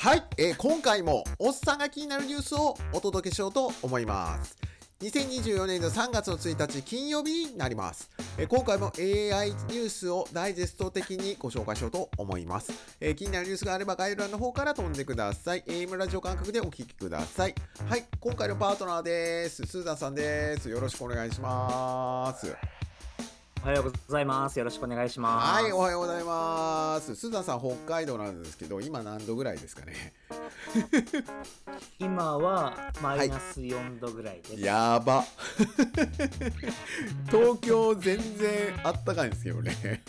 はい、えー今回もおっさんが気になるニュースをお届けしようと思います。2024年の3月の1日金曜日になります。えー今回も AI ニュースをダイジェスト的にご紹介しようと思います。えー気になるニュースがあれば概要欄の方から飛んでください。AM ラジオ感覚でお聞きください。はい、今回のパートナーです。スーザンさんです。よろしくお願いします。おはようございます。よろしくお願いします。はい、おはようございます。スーザンさん、北海道なんですけど、今何度ぐらいですかね？今はマイナス4度ぐらいです。やば 東京全然あったかいんですけどね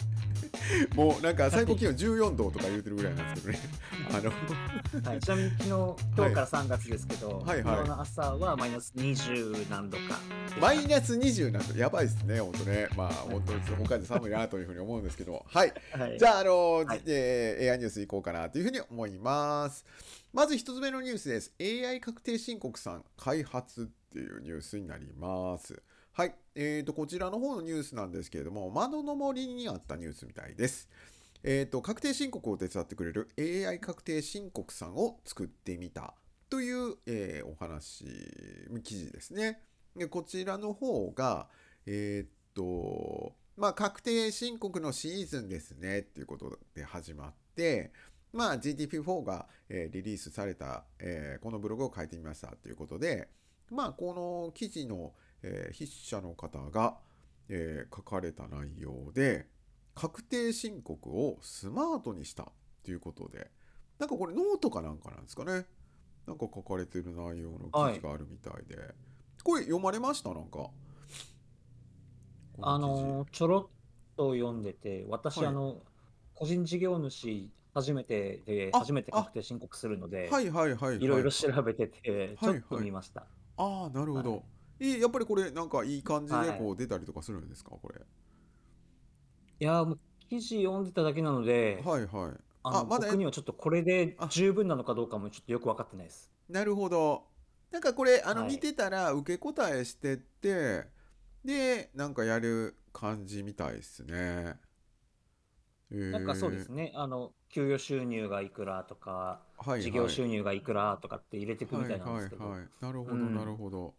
もうなんか最高気温14度とか言うてるぐらいなんですけどね。あの。はい、ちなみに昨日、今日から3月ですけど、はいはい。昨日の朝はマイナス20何度か。マイナス20なんてやばいですね本当ね。まあ本当に北海道寒いなというふうに思うんですけど。はい。はい、じゃあ、あの、はい。えー AI ニュースいこうかなというふうに思います。まず一つ目のニュースです。AI 確定申告さん開発っていうニュースになります。えーと、こちらの方のニュースなんですけれども、窓の森にあったニュースみたいです。えーと、確定申告を手伝ってくれる AI 確定申告さんを作ってみたという、えーお話、記事ですね。でこちらの方が、えーと、まあ、確定申告のシーズンですねっていうことで始まって、まあ、GTP4 が、えーリリースされた、えーこのブログを書いてみましたということで、まあ、この記事の、えー筆者の方が、えー書かれた内容で、確定申告をスマートにしたということで、なんかこれノートかなんかなんですかね。なんか書かれてる内容の記事があるみたいで。これ読まれました？なんか。あの、ちょろっと読んでて、私、はいあの、個人事業主初めてで、あ初めて確定申告するので、はいはいはいはい。いろいろ調べてて、ちはいょっと見ました。ああ、なるほど。はいえやっぱりこれなんかいい感じではいこう出たりとかするんですか、これ。いやー、もう記事読んでただけなので、はいはい。あのまだ僕にはちょっとこれで十分なのかどうかもちょっとよく分かってないです。なるほど。なんかこれあのはい見てたら受け答えしてって、でなんかやる感じみたいですね。えーなんかそうですね、あの給与収入がいくらとか、はいはい事業収入がいくらとかって入れていくみたいなんですけど、はいはいはい、なるほど、うんなるほど。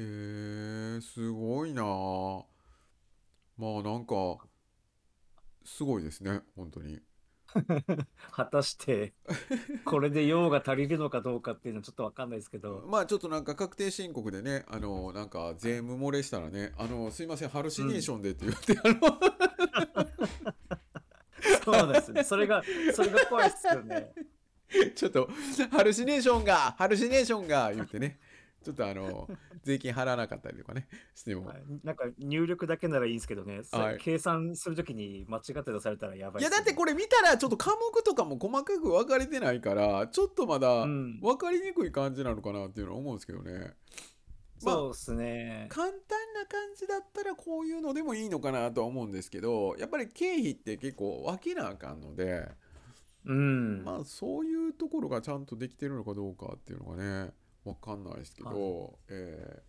へえすごいな。あまあなんかすごいですね本当に。果たしてこれで用が足りるのかどうかっていうのはちょっと分かんないですけど、まあちょっとなんか確定申告でねあのなんか税務漏れしたらねあのすいませんハルシネーションでって言って、あの。そうですね、それが、それが怖いですよね。ちょっとハルシネーションがハルシネーションが言ってねちょっとあの 税金払わなかったりとかねしても、はいなんか入力だけならいいんですけどね、はい計算するときに間違って出されたらやばいいやだってこれ見たらちょっと科目とかも細かく分かれてないからちょっとまだうん分かりにくい感じなのかなっていうのは思うんですけどね。まあそうですね。簡単な感じだったらこういうのでもいいのかなとは思うんですけどやっぱり経費って結構分けなあかんのでうん。まあそういうところがちゃんとできてるのかどうかっていうのがね分かんないですけど、はえ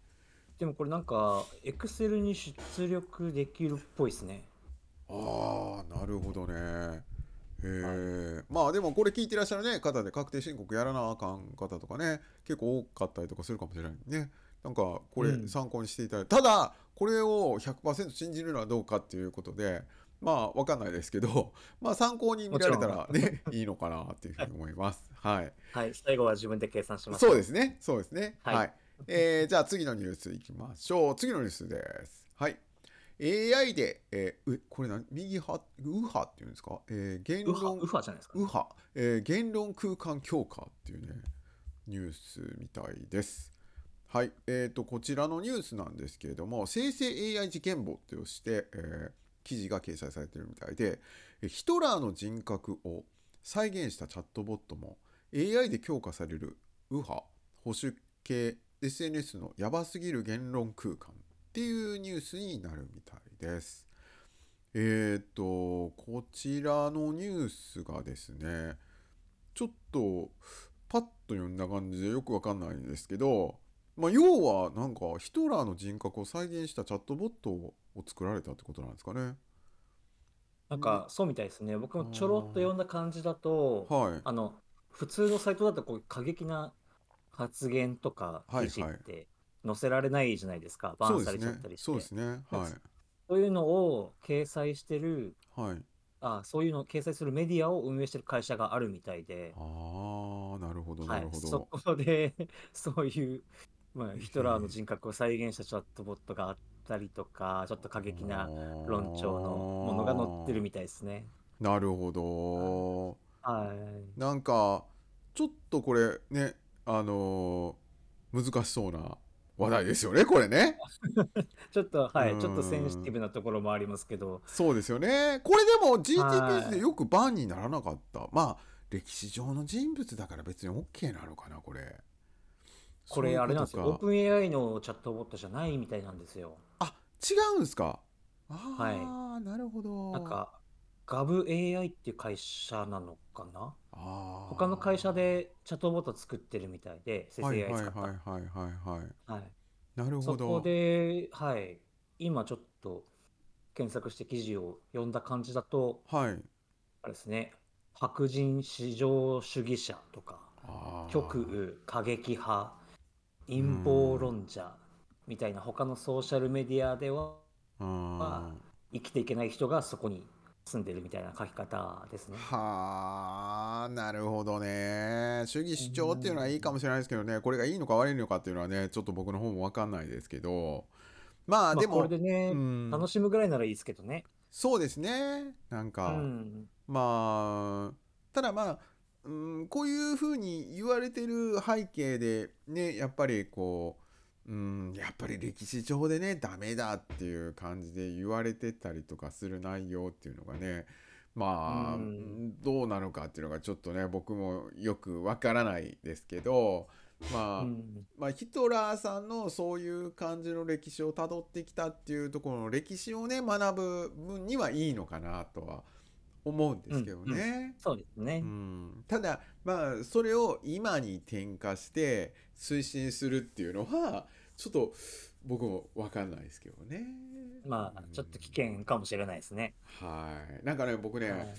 でもこれなんか、エクセルに出力できるっぽいですね。ーああなるほどね。へえまあでもこれ聞いてらっしゃる、ね、方で確定申告やらなあかん方とかね結構多かったりとかするかもしれないね。なんかこれうん。参考にしていただいて、ただこれを100%信じるのはどうかっていうことでまあわかんないですけど まあ参考に見られたらねいいのかなっていうふうに思います。はい。はい、最後は自分で計算します。そうですね。そうですね。はい、はい。えーじゃあ次のニュースいきましょう。次のニュースです。はい。AI で、えー、えこれ何？右派？右派っていうんですか、えー言ウハ論ウハじゃないですか。右派、えー言論空間強化っていうねニュースみたいです。はい、えー、とこちらのニュースなんですけれども生成 AI 事件簿として、えー記事が掲載されてるみたいでヒトラーの人格を再現したチャットボットも AI で強化される右派保守系 SNS のやばすぎる言論空間っていうニュースになるみたいです。えー、とこちらのニュースがですねちょっとパッと読んだ感じでよくわかんないんですけど、まあ、要はなんかヒトラーの人格を再現したチャットボットを作られたってことなんですかね。なんかそうみたいですね。僕もちょろっと読んだ感じだと、はい。あの普通のサイトだとこう過激な発言とかはい記事って載せられないじゃないですか、バンされちゃったりして。そうですね。はい。そういうのを掲載してる、はい。あそういうのを掲載するメディアを運営してる会社があるみたいで、ああ、なるほど、はないる、ほそど。こで そういう、まあ、ヒトラーの人格を再現したチャットボットがあったりとか、ちょっと過激な論調のものが載ってるみたいですね。なるほど。はい。なんか、ちょっとこれね、あのー難しそうな話題ですよね、これね。ちょっと、はい、うんちょっとセンシティブなところもありますけど、そうですよね。これでも GTPS はいでよくバンにならなかった。まあ、歴史上の人物だから別に OK なのかな、これ。これあれなんですよ、オープン AI のチャットボットじゃないみたいなんですよ。あ、違うんですか？ああ、はいなるほど。なんか、GovAI っていう会社なのかな？あー他の会社でチャットボット作ってるみたいで、生成はいはい AI はい使った。はいはいはい。はい。なるほど。そこで、はい、今ちょっと検索して記事を読んだ感じだと、はい。あれですね、白人至上主義者とか、極右過激派、陰謀論者みたいな他のソーシャルメディアではあ生きていけない人がそこに住んでるみたいな書き方ですね。ーはあ、なるほどね。主義主張っていうのはいいかもしれないですけどね、これがいいのか悪いのかっていうのはね、ちょっと僕の方も分かんないですけど、まあでまあ、こも、れでね、うん楽しむぐらいならいいですけどね。そうですね。なんうか、ん。まあ、ただまあ、うん、こういうふうに言われてる背景でね、やっぱりこう、うん、やっぱり歴史上でね、ダメだっていう感じで言われてたりとかする内容っていうのがね、まあ、うん。どうなのかっていうのがちょっとね、僕もよくわからないですけど、まあ、うん。まあ、ヒトラーさんのそういう感じの歴史をたどってきたっていうところの歴史をね学ぶ分にはいいのかなとは思うんですけどね。そうですねう。んただまあそれを今に転化して推進するっていうのはちょっと僕も分かんないですけどね。まあ、ちょっと危険かもしれないですね。はいなんかね僕ね、はい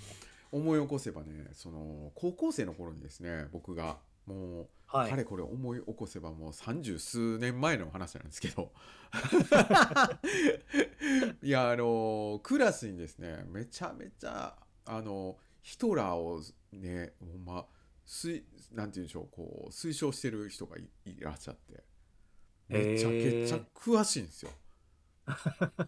思い起こせばねその高校生の頃にですね僕がもうはいかれこれ思い起こせばもう三十数年前の話なんですけど いやあのクラスにですねめちゃめちゃあのヒトラーをねほんま推なんて言うんでしょうこう推奨してる人がいいらっしゃって。めちゃくちゃ詳しいんですよ。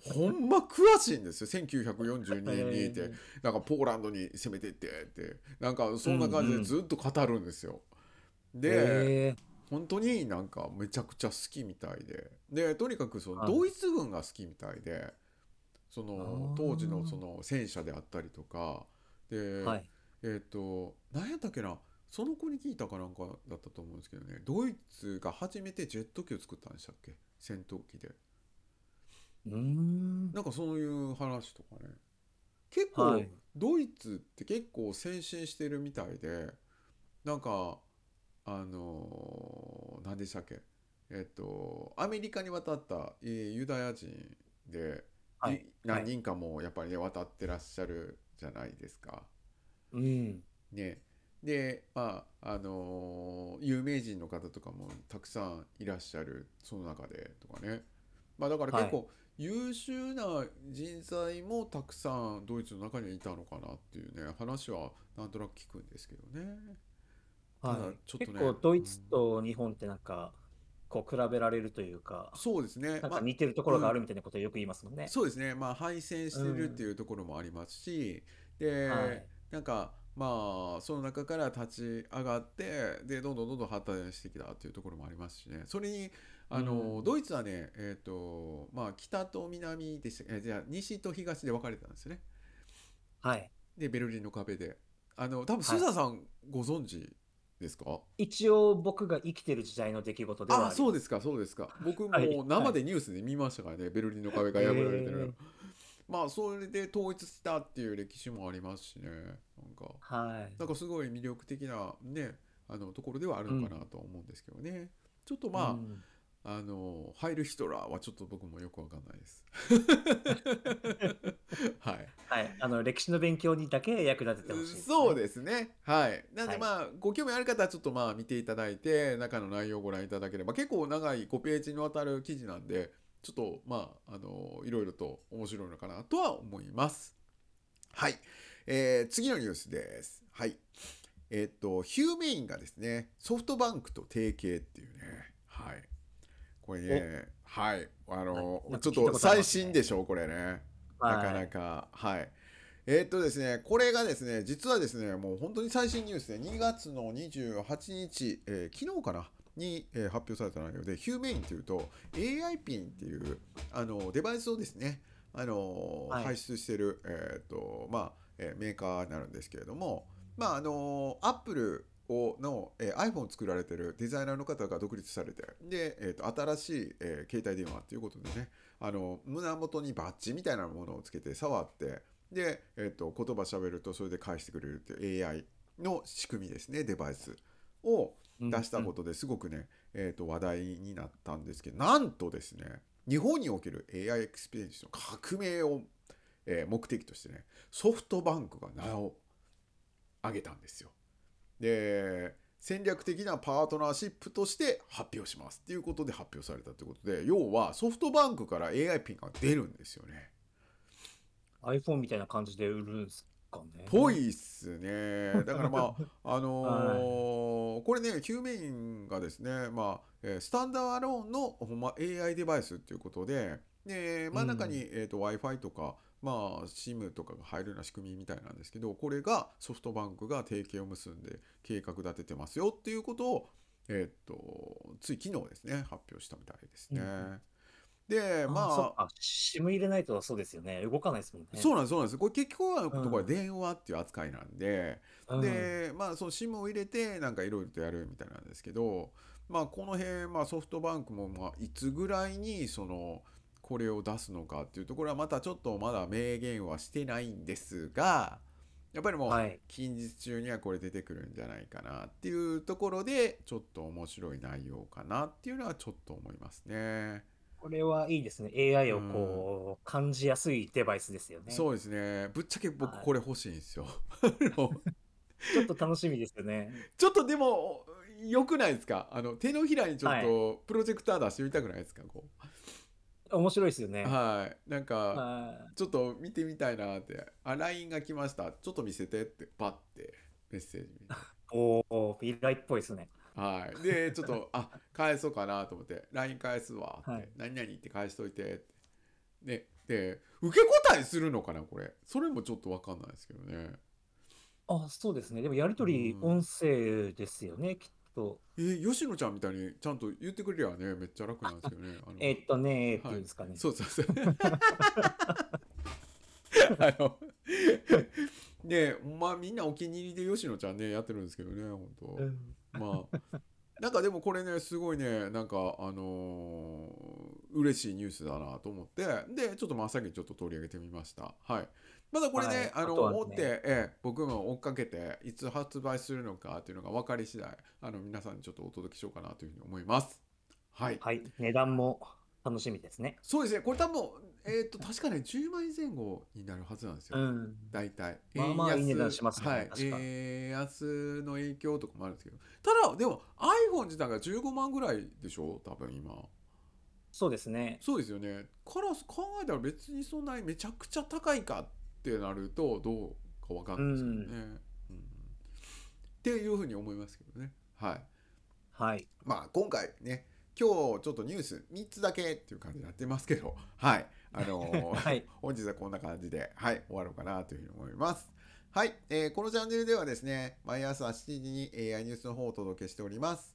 ほんま詳しいんですよ。1942年にいて、なんかポーランドに攻めてってって。なんかそんな感じでずっと語るんですよ。で、え本当になんかめちゃくちゃ好きみたいで。でとにかくそのはい。ドイツ軍が好きみたいでその当時のその戦車であったりとかで、ーはい。えっ、と何やったっけなその子に聞いたかなんかだったと思うんですけどねドイツが初めてジェット機を作ったんでしたっけ？戦闘機で。うーん。なんかそういう話とかね。結構、はい。ドイツって結構先進してるみたいでなんかあのー何でしたっけ？えっとアメリカに渡った、えーユダヤ人で、はいい何人かもやっぱりね渡ってらっしゃるじゃないですか。うん。ね、でまああのー有名人の方とかもたくさんいらっしゃるその中でとかね、まあ、だから結構優秀な人材もたくさんドイツの中にはいたのかなっていうね話はなんとなく聞くんですけどね。はい。ちょっとね結構ドイツと日本ってなんか、こう比べられるというか、そうですね、なんまあか似てるところがあるみたいなことをよく言いますもんね。そうですね。まあ敗戦してるっていうところもありますし、で、はい。なんかまあその中から立ち上がってでどんどんどんどん発展してきたっていうところもありますしね。それにあの、うん。ドイツはねえっ、とまあ北と南でしたえじゃあ西と東で分かれてたんですよね。はい。でベルリンの壁で。あの多分スザさんご存知ですか、一応僕が生きてる時代の出来事ではあります。あそうですかそうですか。僕もはい。生でニュースで見ましたからね、ベルリンの壁が破られてる、へーまあそれで統一したっていう歴史もありますしねなんか。はい。なんかすごい魅力的なねあのところではあるのかなとは思うんですけどね、ちょっとまあ、うんあのハイル・ヒトラーはちょっと僕もよくわかんないです。はい。はい。あの、歴史の勉強にだけ役立ててほしいね。そうですね。はい。なんではいまあ、ご興味ある方はちょっとまあ見ていただいて、中の内容をご覧いただければ、結構長い5ページにわたる記事なんで、ちょっとまあ、あの、いろいろと面白いのかなとは思います。はい。えー次のニュースです。はい。えっと、ヒューメインがですね、ソフトバンクと提携っていうね、はい。これね、はい。あのな、ちょっと最新でしょ、これね。はいなかなか、はい。えーっとですね、これがですね、実はですね、もう本当に最新ニュースで、2月の28日、えー昨日かな、に、えー発表された内容で、ヒューメインというと、AI ピンっていうあのデバイスをですね、あのはい排出している、えーっとまあえーメーカーになるんですけれども、まああのアップルをの、えー iPhone を作られてるデザイナーの方が独立されてで、えー、と新しい、えー携帯電話ということでねあの胸元にバッジみたいなものをつけて触ってで、えー、と言葉喋るとそれで返してくれるっていう AI の仕組みですねデバイスを出したことですごくね、えー、と話題になったんですけどなんとですね日本における AI エクスペリエンスの革命を、えー目的としてねソフトバンクが名を挙げたんですよ。で戦略的なパートナーシップとして発表しますっていうことで発表されたということで要はソフトバンクから AI ピンが出るんですよね。iPhone みたいな感じで売るんですかね。ぽいっすね。だからまあ、あのーこれね、ヒューメインがですね、まあ、えースタンダーローンのほんま AI デバイスっていうことで、で、真ん中に、えー、と Wi-Fi とか、まあ、SIM とかが入るような仕組みみたいなんですけど、これがソフトバンクが提携を結んで計画立ててますよっていうことを、えっ、と、つい昨日ですね、発表したみたいですね。うんで、まあ、SIM 入れないとそうですよね。動かないですもんね。そうなんです、そうなんです。これ結局は、うんこれ電話っていう扱いなんで、うんでまあその SIM を入れてなんかいろいろとやるみたいなんですけどまあこの辺、まあ、ソフトバンクもまあいつぐらいにそのこれを出すのかっていうところはまたちょっとまだ明言はしてないんですがやっぱりもうはい。近日中にはこれ出てくるんじゃないかなっていうところでちょっと面白い内容かなっていうのはちょっと思いますね。これはいいですね。AI をこう、感じやすいデバイスですよね。そうですねぶっちゃけ僕はいこれ欲しいんですよ。ちょっと楽しみですよね。ちょっとでも良くないですか？あの手のひらにちょっはとプロジェクター出してみたくないですか？こ面白いですよね。うはい。なんかはちょっと見てみたいなって。あ LINE が来ました。ちょっと見せてってパッてメッセージ見て。い おお、依頼っぽいですね。はい。でちょっとあ返そうかなと思って。LINE 返すわって、はい。何々って返しといてって。でで受け答えするのかなこれ。それもちょっと分かんないですけどね。あ、そうですね。でもやりとりうん。音声ですよね、きっと。えー、吉野ちゃんみたいにちゃんと言ってくれりゃねめっちゃ楽なんですけどねえっとね、っていうんですかね。そうそうそう。あの ねまあみんなお気に入りで吉野ちゃんねやってるんですけどね本当、うんまあなんかでもこれねすごいねなんかあのー嬉しいニュースだなと思ってでちょっと真っ先にちょっと取り上げてみました。はい。まだこれね、はい。あのあとはね。追って、ええ僕も追っかけていつ発売するのかっていうのが分かり次第あの皆さんにちょっとお届けしようかなというふうに思います。はい。はい。値段も楽しみですね。そうですね、これ多分、えっ、と、確かね、10万円前後になるはずなんですよ。うん。大体。まあまあいい値段しますねはい。円安の影響とかもあるんですけど。ただ、でも iPhone 自体が15万ぐらいでしょ？多分今。そうですね。そうですよね。から考えたら別にそんなにめちゃくちゃ高いかってなると、どうかわかんないですけどね。うんっていうふうに思いますけどね。はい。はい。まあ今回ね今日ちょっとニュース3つだけっていう感じになってますけど はい。あのー はい。本日はこんな感じではい終わろうかなというふうに思います。はい、えーこのチャンネルではですね毎朝7時に AI ニュースの方をお届けしております。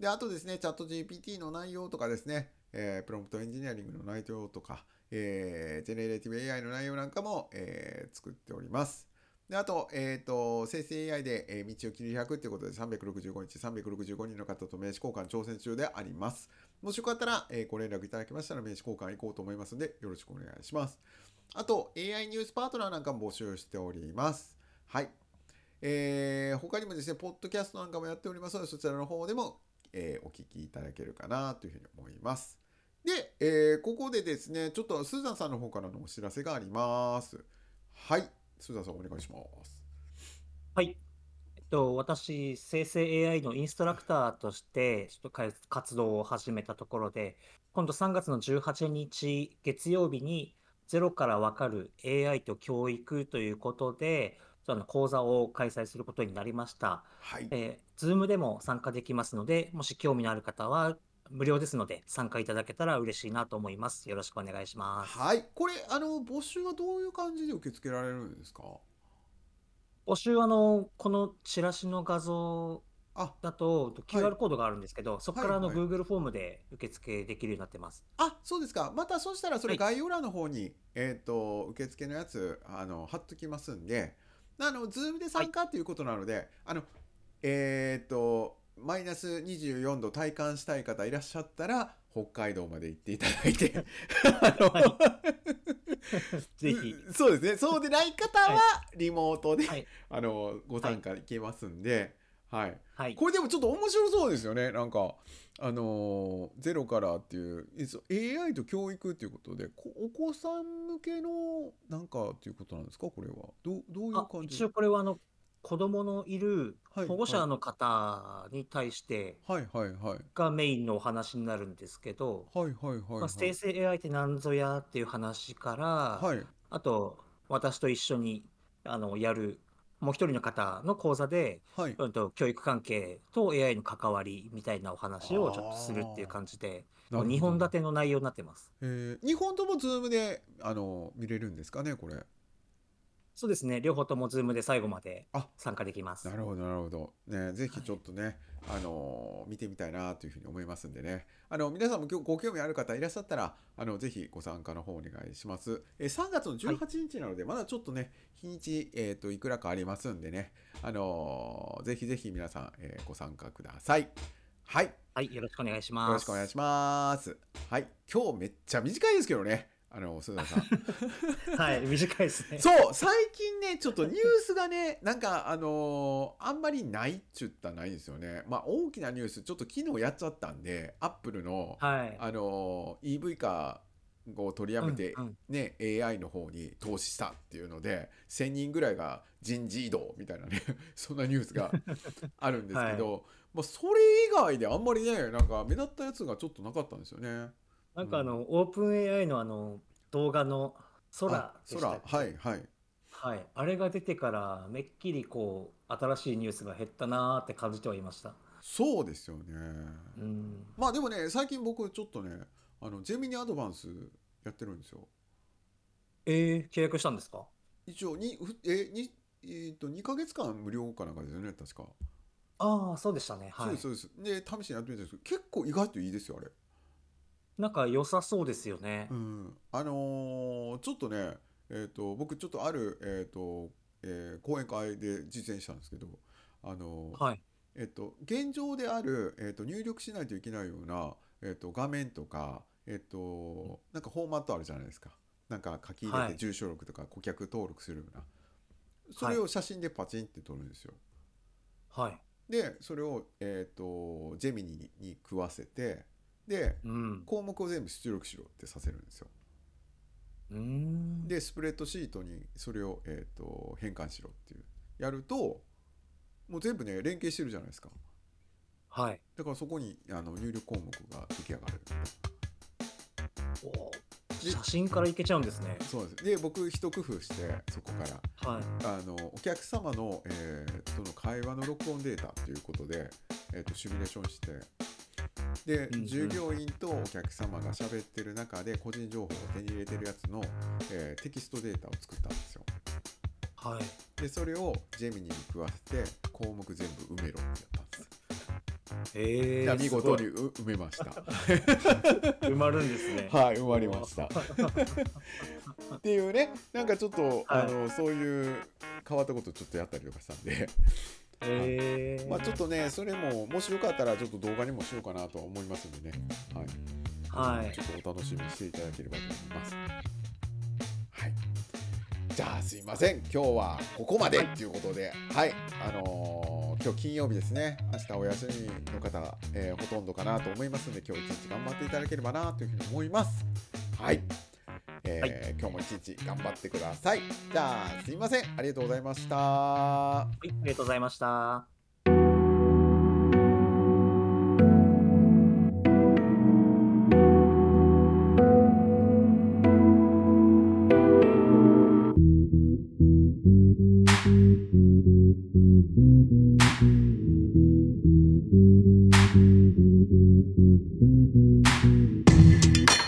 であとですねチャット GPT の内容とかですね、えープロンプトエンジニアリングの内容とか、えージェネレーティブ AI の内容なんかも、えー作っておりますであと,、えー、と生成 AI で、えー道を切り開くということで365日365人の方と名刺交換挑戦中であります。もしよかったら、えーご連絡いただきましたら名刺交換行こうと思いますのでよろしくお願いします。あと AI ニュースパートナーなんかも募集しております。はい。えー他にもですね、ポッドキャストなんかもやっておりますので、そちらの方でも、えーお聞きいただけるかなというふうに思います。で、えーここでですね、ちょっとスーザンさんの方からのお知らせがあります。はい、スーザンさんお願いします。はい。えっと、私、生成 AI のインストラクターとして、ちょっとか活動を始めたところで、今度3月の18日月曜日に、ゼロからわかる AI と教育ということで、ちょっとあの講座を開催することになりました。はい、えー、Zoom でも参加できますので、もし興味のある方は無料ですので、参加いただけたら嬉しいなと思います。よろしくお願いします。はい、これあの募集はどういう感じで受け付けられるんですか？募集はあの、このチラシの画像あ、だとはい QR コードがあるんですけど、そこからあのはいはい Google フォームで受付できるようになってます。あ、そうですか。またそしたらそれはい概要欄の方に、えっ、と受付のやつあの貼っときますんで、あのズームで参加っていうことなので、あのえっ、とマイナス24度体感したい方いらっしゃったら北海道まで行っていただいて、あのはぜひ。うそうですね。そうでない方はリモートで、はい。あのご参加いけますんで、はい。はい。これでもちょっと面白そうですよね。なんか、あのーゼロからっていう、AI と教育っていうことで、こお子さん向けのなんかっていうことなんですか、これは。どうどういうあ感じ？一応これはあの子供のいるはい保護者の方に対してはいはいはい。がメインのお話になるんですけど、はいはいはい生成 AI って何ぞやっていう話から、はい。あと私と一緒にあのやるもう一人の方の講座で、はい。うん、と教育関係と AI の関わりみたいなお話をちょっとするっていう感じでなるほど2本立ての内容になってます。えー、2本ともズームで、あの見れるんですかね、これ。そうですね両方とも Zoom で最後まであ参加できますな。るほどなるほど。ね、ぜひちょっとね、あのー見てみたいなというふうに思いますんでね。あの皆さんも今日ご興味ある方いらっしゃったら、あのぜひご参加の方お願いします。えー3月の18日なので、まだちょっとね、日にち、えっ、と、いくらかありますんでね、あのーぜひぜひ皆さん、えーご参加ください。はい。よはい、よろしくお願いします。ろしくお願いします。はい。今日めっちゃ短いですけどね。あの、鈴田さん。はい、短いですね。そう最近ねちょっとニュースがねなんかあのーあんまりないっちゅったらないんですよねまあ大きなニュースちょっと昨日やっちゃったんでアップルの、はい。あのー EV カーを取りやめて、うんうんね AI の方に投資したっていうので1000人ぐらいが人事異動みたいなね そんなニュースがあるんですけど、まあ、それ以外であんまりねなんか目立ったやつがちょっとなかったんですよね。なんかあの、オープン AI のあの動画の空あでしたっけ？空はいはいはい、あれが出てからめっきりこう新しいニュースが減ったなーって感じてはいました。そうですよね。うん。まあでもね最近僕ちょっとねあのジェミニアドバンスやってるんですよえー、契約したんですか？一応にふえにえー、と2ヶ月間無料かなんかですよね確か、ああ、そうでしたね。はい。そうですそうですで試しにやってみたんですけど結構意外といいですよあれなんか良さそうですよねう。んあのーちょっとねえっ、と僕ちょっとあるえっ、と、えー講演会で実演したんですけどあのーはい。えっと、現状である、えっと、入力しないといけないような、えっと、画面とか、えっと、なんかフォーマットあるじゃないですか。なんか書き入れはいて住所録とか顧客登録するような。それを写真でパチンって撮るんですよ。はい。で、それを、えっと、ジェミニにに食わせて、で、うん。項目を全部出力しろってさせるんですよ。で、スプレッドシートにそれを、えっと、変換しろっていう。やると、もう全部ね、連携してるじゃないですか。はい。だからそこにあの入力項目が出来上がる。おー写真からいけちゃうんですね。そうです。で、僕一工夫してそこからはい。あのお客様の、えーとの会話の録音データということで、えー、とシミュレーションして。で、うんうん従業員とお客様が喋ってる中で個人情報を手に入れてるやつの、えーテキストデータを作ったんですよ。はい。で、それをジェミニに食わせて項目全部埋めろってやったんです。えー、見事に埋めました。埋まるんですね。はい、埋まりました。っていうね、なんかちょっと、はいあのそういう変わったことちょっとやったりとかしたんで、えー、まあちょっとね、それももしよかったらちょっと動画にもしようかなとは思いますんでね、はい、はい。ちょっとお楽しみにしていただければと思います。はい。じゃあすいません。今日はここまでっていうことで。はい、あのー今日金曜日ですね。明日お休みの方、えーほとんどかなと思いますので今日一日頑張っていただければなというふうに思います。はい、えー今日も一日頑張ってください。じゃあすいません。ありがとうございました。はい、ありがとうございました。「